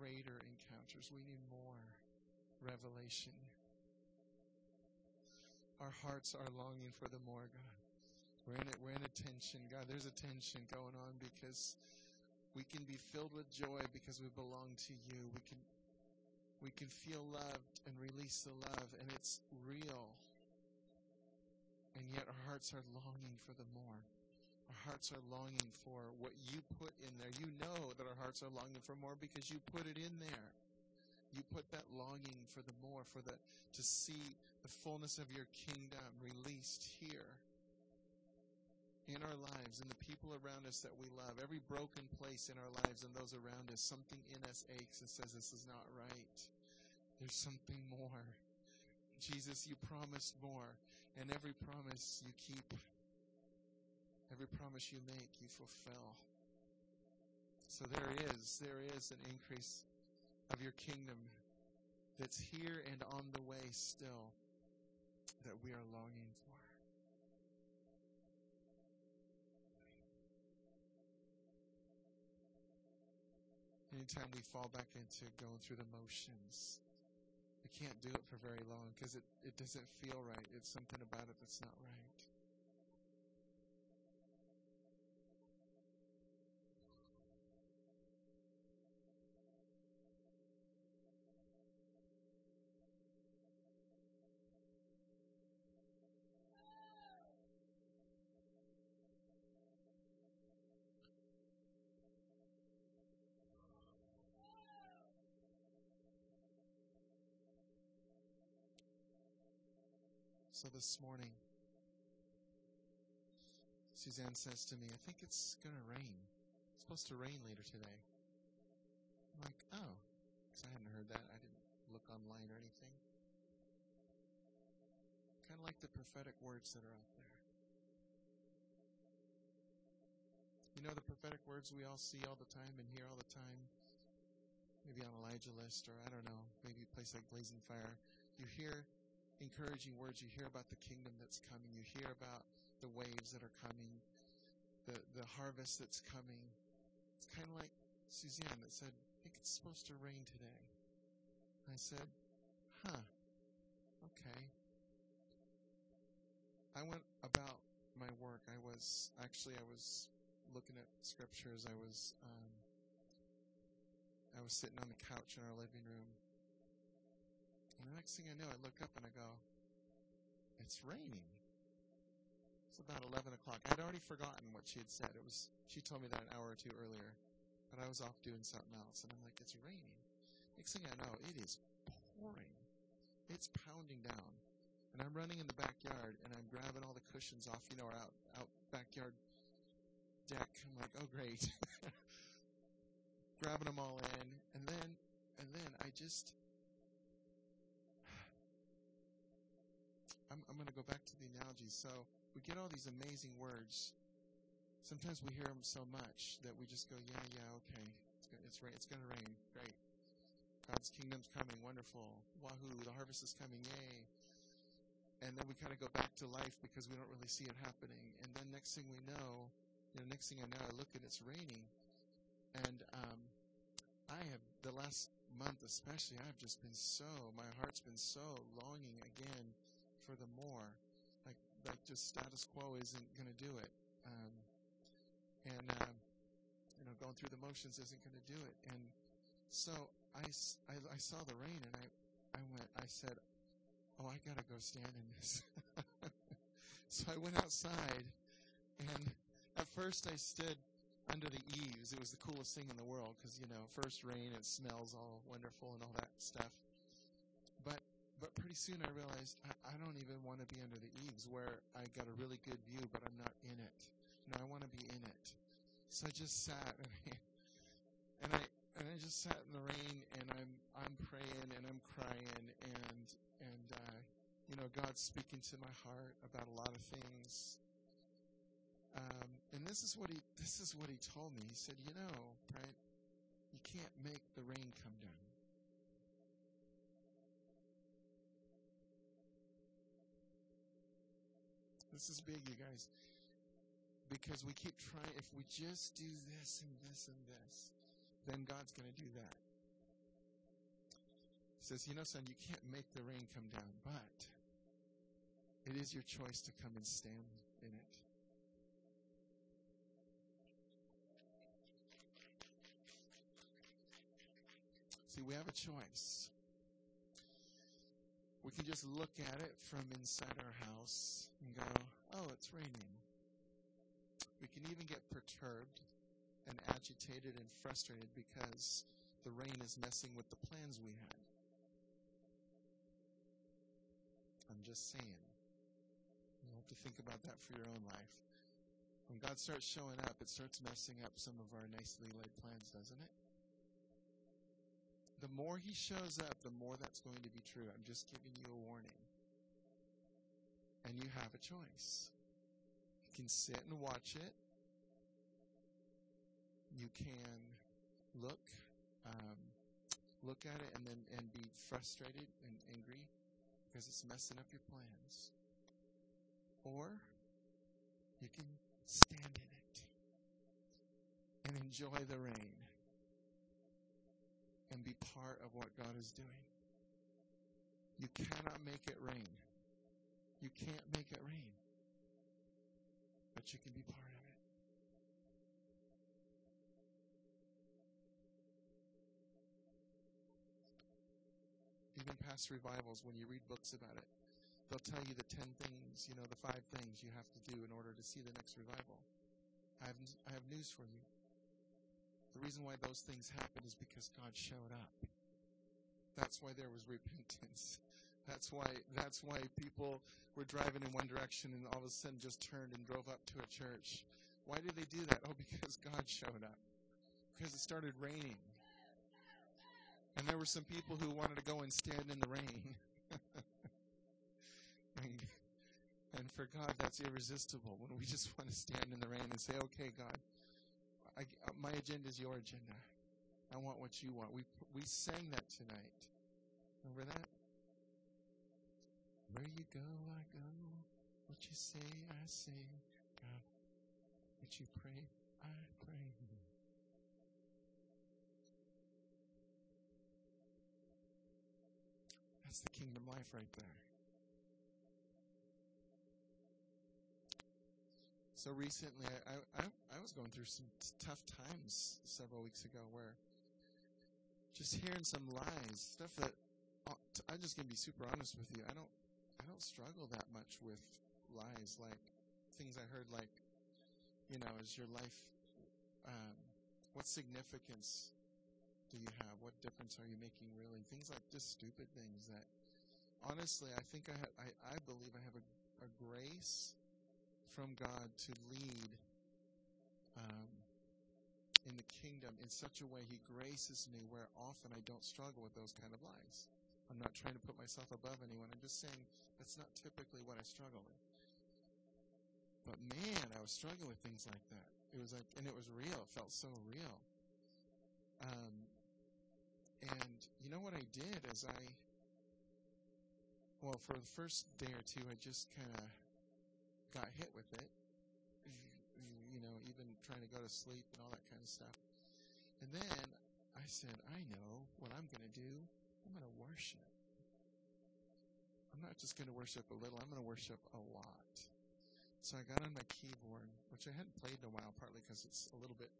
greater encounters. We need more revelation. Our hearts are longing for the more, God. We're in it. We're in a tension, God. There's a tension going on because we can be filled with joy because we belong to you. We can we can feel loved and release the love, and it's real. And yet our hearts are longing for the more. Our hearts are longing for what you put in there. You know that our hearts are longing for more because you put it in there. You put that longing for the more, for the to see the fullness of your kingdom released here in our lives and the people around us that we love. Every broken place in our lives and those around us, something in us aches and says this is not right. There's something more. Jesus, you promised more, and every promise you keep, every promise you make, you fulfill. So there is, there is an increase of your kingdom that's here and on the way still that we are longing for. Anytime we fall back into going through the motions, we can't do it for very long because it, it doesn't feel right. It's something about it that's not right. So this morning, Suzanne says to me, I think it's going to rain. It's supposed to rain later today. I'm like, oh, because I hadn't heard that. I didn't look online or anything. Kind of like the prophetic words that are out there. You know the prophetic words we all see all the time and hear all the time? Maybe on Elijah list or I don't know, maybe a place like Blazing Fire. You hear encouraging words. You hear about the kingdom that's coming. You hear about the waves that are coming, the, the harvest that's coming. It's kind of like Suzanne that said, I think it's supposed to rain today. I said, huh, okay. I went about my work. I was, actually, I was looking at scriptures. I was, um, I was sitting on the couch in our living room and the next thing I know, I look up and I go, it's raining. It's about 11 o'clock. I'd already forgotten what she had said. It was, she told me that an hour or two earlier, but I was off doing something else. And I'm like, it's raining. Next thing I know, it is pouring. It's pounding down. And I'm running in the backyard and I'm grabbing all the cushions off, you know, our out, out backyard deck. I'm like, oh great. grabbing them all in. And then, and then I just, I'm, I'm going to go back to the analogy. So we get all these amazing words. Sometimes we hear them so much that we just go, yeah, yeah, okay. It's rain, it's going to rain. Great. God's kingdom's coming. Wonderful. Wahoo. The harvest is coming. Yay. And then we kind of go back to life because we don't really see it happening. And then next thing we know, you know, next thing I know, I look and it's raining. And um, I have, the last month especially, I've just been so, my heart's been so longing again for the more. Like, like just status quo isn't going to do it. Um, and, um, you know, going through the motions isn't going to do it. And so I, I, I saw the rain and I, I went, I said, oh, I got to go stand in this. so I went outside and at first I stood under the eaves. It was the coolest thing in the world because, you know, first rain, it smells all wonderful and all that stuff. But pretty soon I realized I, I don't even want to be under the eaves where I got a really good view, but I'm not in it. No, I want to be in it. So I just sat and I, and I and I just sat in the rain and I'm I'm praying and I'm crying and and uh, you know God's speaking to my heart about a lot of things. Um, and this is what he this is what he told me. He said, you know? You can't make the rain come down. This is big, you guys. Because we keep trying, if we just do this and this and this, then God's going to do that. He says, You know, son, you can't make the rain come down, but it is your choice to come and stand in it. See, we have a choice. We can just look at it from inside our house and go, oh, it's raining. We can even get perturbed and agitated and frustrated because the rain is messing with the plans we had. I'm just saying. You have to think about that for your own life. When God starts showing up, it starts messing up some of our nicely laid plans, doesn't it? The more He shows up, the more that's going to be true. I'm just giving you a warning. And you have a choice. You can sit and watch it. You can look, um, look at it, and then and be frustrated and angry because it's messing up your plans. Or you can stand in it and enjoy the rain and be part of what God is doing. You cannot make it rain. You can't make it rain. But you can be part of it. Even past revivals, when you read books about it, they'll tell you the ten things, you know, the five things you have to do in order to see the next revival. I have, I have news for you. The reason why those things happened is because God showed up. That's why there was repentance. That's why that's why people were driving in one direction and all of a sudden just turned and drove up to a church. Why did they do that? Oh, because God showed up. Because it started raining. And there were some people who wanted to go and stand in the rain. and, and for God, that's irresistible when we just want to stand in the rain and say, okay, God, I, my agenda is your agenda. I want what you want. We we sang that tonight. Remember that? Where you go, I go. What you say, I say. God, what you pray, I pray. That's the kingdom life right there. So recently, I, I, I was going through some tough times several weeks ago where just hearing some lies, stuff that uh, I'm just gonna be super honest with you. I don't I don't struggle that much with lies, like things I heard, like you know, is your life um, what significance do you have? What difference are you making really? Things like just stupid things that honestly, I think I ha- I, I believe I have a, a grace from God to lead um, in the kingdom in such a way He graces me where often I don't struggle with those kind of lies. I'm not trying to put myself above anyone. I'm just saying that's not typically what I struggle with. But man, I was struggling with things like that. It was like, and it was real. It felt so real. Um, and you know what I did is I, well, for the first day or two, I just kind of got hit with it. You know, even trying to go to sleep and all that kind of stuff. And then I said, I know what I'm going to do. I'm going to worship. I'm not just going to worship a little, I'm going to worship a lot. So I got on my keyboard, which I hadn't played in a while, partly because it's a little bit,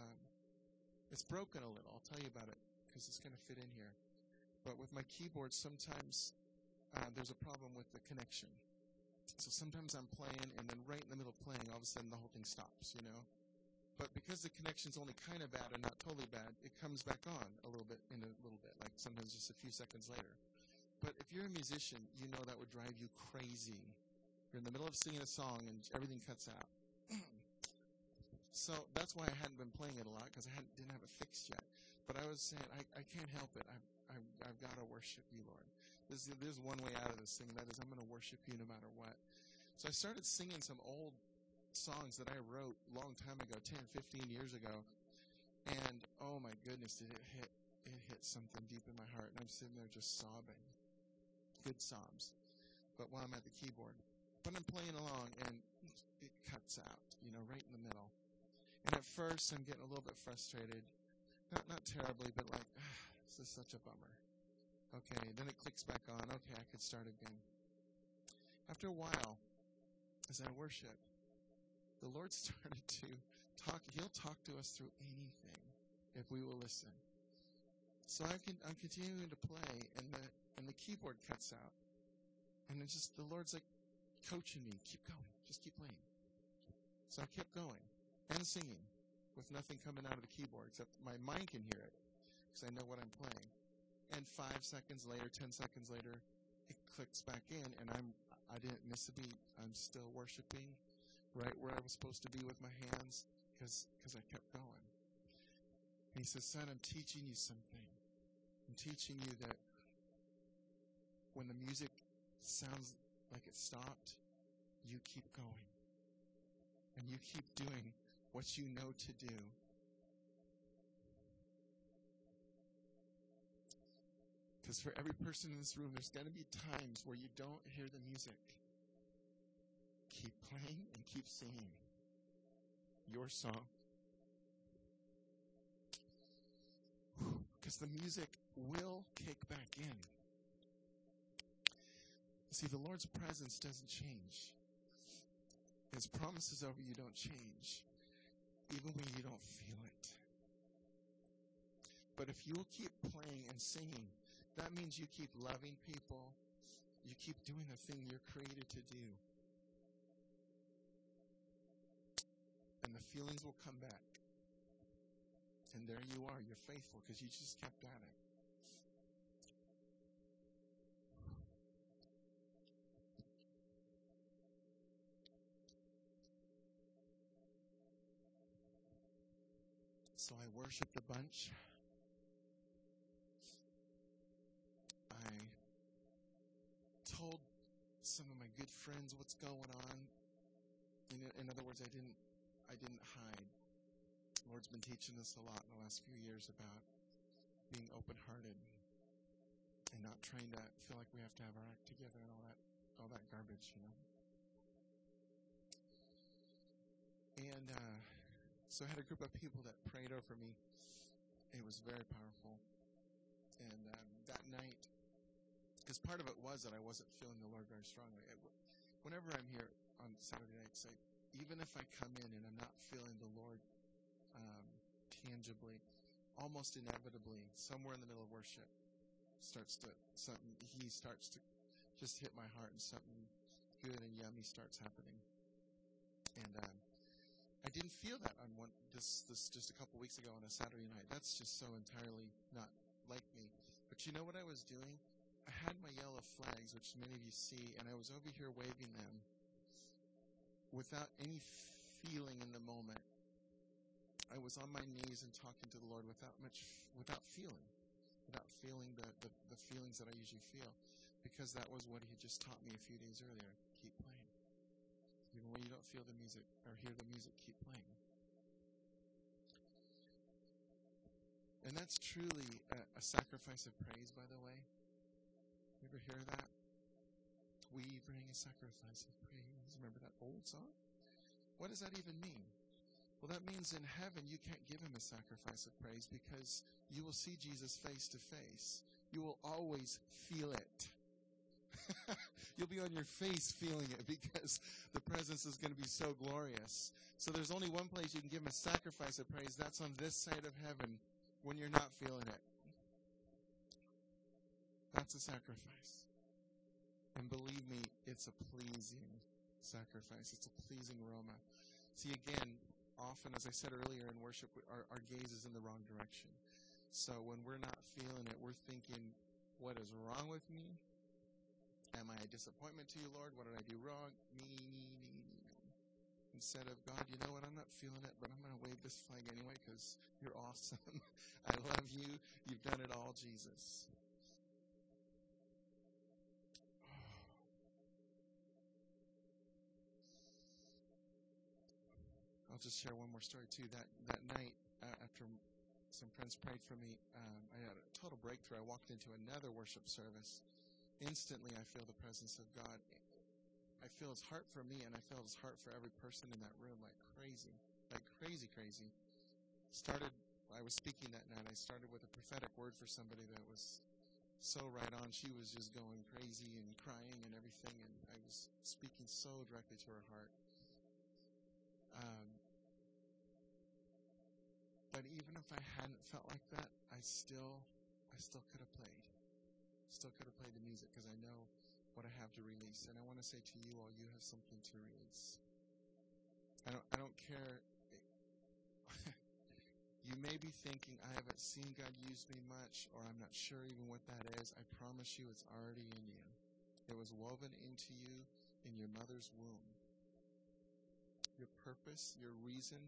um, it's broken a little. I'll tell you about it because it's going to fit in here. But with my keyboard, sometimes uh, there's a problem with the connection. So sometimes I'm playing, and then right in the middle of playing, all of a sudden the whole thing stops, you know? But because the connection's only kind of bad and not totally bad, it comes back on a little bit in a little bit, like sometimes just a few seconds later. But if you're a musician, you know that would drive you crazy. You're in the middle of singing a song and everything cuts out. so that's why I hadn't been playing it a lot because I didn't have it fixed yet. But I was saying, I, I can't help it. I've, I've, I've got to worship you, Lord. There's, there's one way out of this thing. That is, I'm going to worship you no matter what. So I started singing some old songs that I wrote a long time ago, 10, 15 years ago. And oh my goodness, did it hit, it hit something deep in my heart. And I'm sitting there just sobbing. Good psalms. But while I'm at the keyboard. But I'm playing along and it cuts out, you know, right in the middle. And at first I'm getting a little bit frustrated. Not, not terribly, but like, ah, this is such a bummer. Okay, then it clicks back on. Okay, I could start again. After a while, as I worship, the Lord started to talk. He'll talk to us through anything if we will listen. So I can, I'm continuing to play, and the and the keyboard cuts out, and it's just the Lord's like coaching me. Keep going, just keep playing. So I kept going and singing with nothing coming out of the keyboard except my mind can hear it because I know what I'm playing. And five seconds later, ten seconds later, it clicks back in, and I'm I didn't miss a beat. I'm still worshiping right where I was supposed to be with my hands because because I kept going. And he says, "Son, I'm teaching you something. I'm teaching you that when the music sounds like it stopped, you keep going. And you keep doing what you know to do. Because for every person in this room, there's going to be times where you don't hear the music. Keep playing and keep singing your song. Because the music will kick back in. See, the Lord's presence doesn't change. His promises over you don't change, even when you don't feel it. But if you'll keep playing and singing, that means you keep loving people. You keep doing the thing you're created to do. And the feelings will come back. And there you are. You're faithful because you just kept at it. So I worshiped a bunch. Some of my good friends what's going on. In, in other words, I didn't, I didn't hide. The Lord's been teaching us a lot in the last few years about being open-hearted and not trying to feel like we have to have our act together and all that, all that garbage, you know. And uh, so I had a group of people that prayed over me. It was very powerful. And um, that night, because part of it was that I wasn't feeling the Lord very strongly. Whenever I'm here on Saturday nights, even if I come in and I'm not feeling the Lord um, tangibly, almost inevitably, somewhere in the middle of worship, starts to something. He starts to just hit my heart, and something good and yummy starts happening. And um, I didn't feel that on one this this just a couple weeks ago on a Saturday night. That's just so entirely not like me. But you know what I was doing? I had my yellow flags, which many of you see, and I was over here waving them without any feeling in the moment. I was on my knees and talking to the Lord without much, without feeling, without feeling the, the, the feelings that I usually feel, because that was what He had just taught me a few days earlier. Keep playing. Even when you don't feel the music or hear the music, keep playing. And that's truly a, a sacrifice of praise, by the way. You ever hear that? We bring a sacrifice of praise. Remember that old song? What does that even mean? Well, that means in heaven you can't give him a sacrifice of praise because you will see Jesus face to face. You will always feel it. You'll be on your face feeling it because the presence is going to be so glorious. So there's only one place you can give him a sacrifice of praise. That's on this side of heaven when you're not feeling it. That's a sacrifice. And believe me, it's a pleasing sacrifice. It's a pleasing aroma. See, again, often, as I said earlier in worship, our, our gaze is in the wrong direction. So when we're not feeling it, we're thinking, what is wrong with me? Am I a disappointment to you, Lord? What did I do wrong? Me, me, me, me. Instead of, God, you know what? I'm not feeling it, but I'm going to wave this flag anyway because you're awesome. I love you. You've done it all, Jesus. I'll just share one more story too. That that night, uh, after some friends prayed for me, um, I had a total breakthrough. I walked into another worship service. Instantly, I feel the presence of God. I feel His heart for me, and I feel His heart for every person in that room, like crazy, like crazy, crazy. Started. I was speaking that night. I started with a prophetic word for somebody that was so right on. She was just going crazy and crying and everything, and I was speaking so directly to her heart. Um, but even if I hadn't felt like that, I still, I still could have played. Still could have played the music because I know what I have to release. And I want to say to you all, you have something to release. I don't, I don't care. you may be thinking, I haven't seen God use me much, or I'm not sure even what that is. I promise you it's already in you. It was woven into you in your mother's womb. Your purpose, your reason,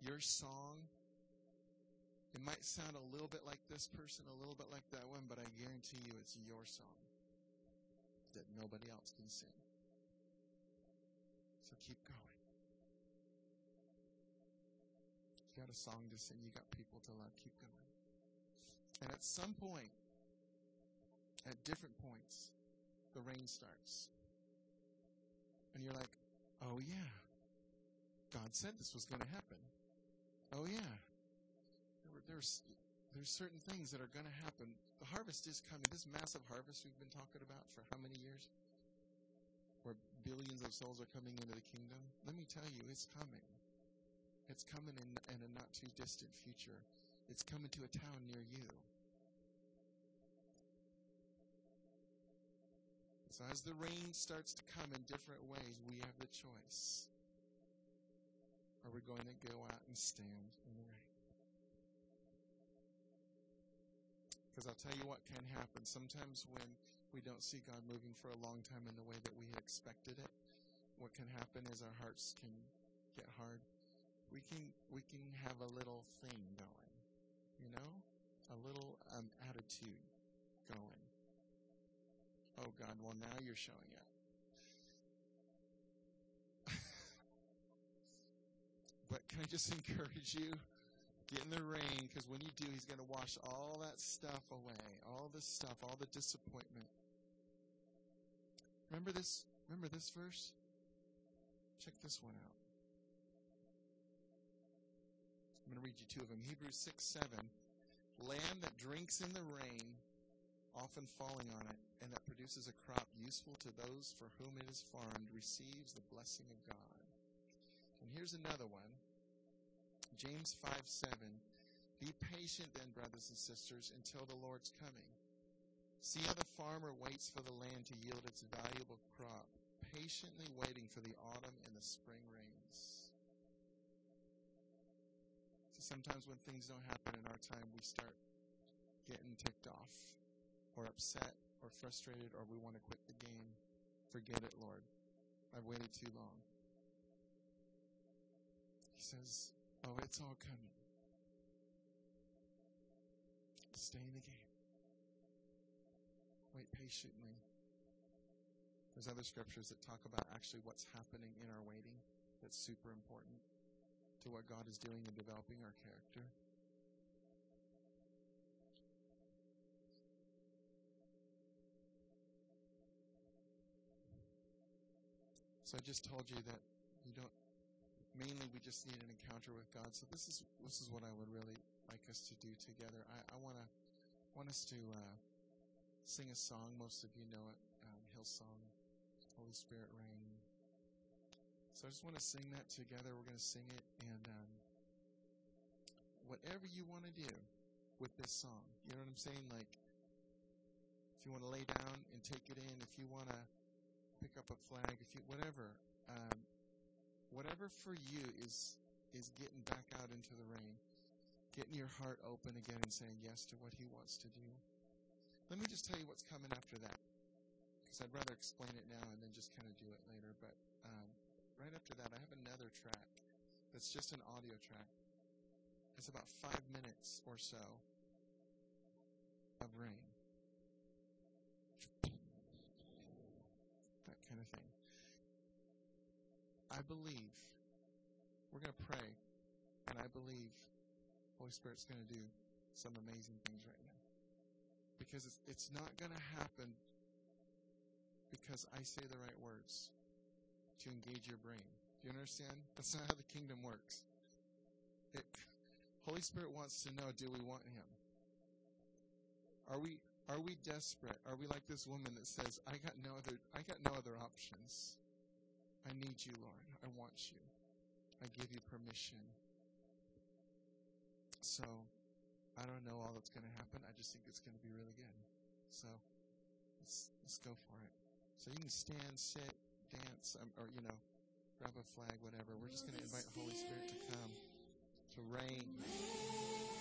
your song. It might sound a little bit like this person, a little bit like that one, but I guarantee you it's your song that nobody else can sing. So keep going. You got a song to sing, you got people to love, keep going. And at some point, at different points, the rain starts. And you're like, oh yeah, God said this was going to happen. Oh yeah, there's there's certain things that are going to happen. The harvest is coming. This massive harvest we've been talking about for how many years? Where billions of souls are coming into the kingdom. Let me tell you, it's coming. It's coming in, in a not too distant future. It's coming to a town near you. So as the rain starts to come in different ways, we have the choice. Are we going to go out and stand in the rain? Because I'll tell you what can happen. Sometimes when we don't see God moving for a long time in the way that we expected it, what can happen is our hearts can get hard. We can we can have a little thing going, you know, a little um, attitude going. Oh God, well now you're showing up. but can I just encourage you? Get in the rain, because when you do, He's going to wash all that stuff away. All this stuff, all the disappointment. Remember this? Remember this verse? Check this one out. I'm going to read you two of them. Hebrews 6 7. Land that drinks in the rain, often falling on it, and that produces a crop useful to those for whom it is farmed, receives the blessing of God. And here's another one. James 5 7. Be patient then, brothers and sisters, until the Lord's coming. See how the farmer waits for the land to yield its valuable crop, patiently waiting for the autumn and the spring rains. So sometimes when things don't happen in our time, we start getting ticked off, or upset, or frustrated, or we want to quit the game. Forget it, Lord. I've waited too long. He says, Oh, it's all coming. Stay in the game. Wait patiently. There's other scriptures that talk about actually what's happening in our waiting that's super important to what God is doing in developing our character. So I just told you that you don't mainly we just need an encounter with God. So this is this is what I would really like us to do together. I, I want to want us to uh, sing a song. Most of you know it, um, Hillsong, Holy Spirit Rain. So I just want to sing that together. We're going to sing it, and um, whatever you want to do with this song, you know what I'm saying? Like, if you want to lay down and take it in, if you want to pick up a flag, if you whatever. Um, whatever for you is is getting back out into the rain, getting your heart open again and saying yes to what He wants to do. Let me just tell you what's coming after that, because I'd rather explain it now and then just kind of do it later. But um, right after that, I have another track that's just an audio track. It's about five minutes or so of rain. That kind of thing. I believe we're going to pray, and I believe Holy Spirit's going to do some amazing things right now. Because it's, it's not going to happen because I say the right words to engage your brain. Do you understand? That's not how the kingdom works. It, Holy Spirit wants to know, do we want Him? Are we, Are we desperate? Are we like this woman that says, "I got no other I got no other options. I need you, Lord. I want you. I give you permission." So, I don't know all that's going to happen. I just think it's going to be really good. So, let's let's go for it. So you can stand, sit, dance, um, or you know, grab a flag, whatever. We're just going to invite the Holy Spirit to come, to reign.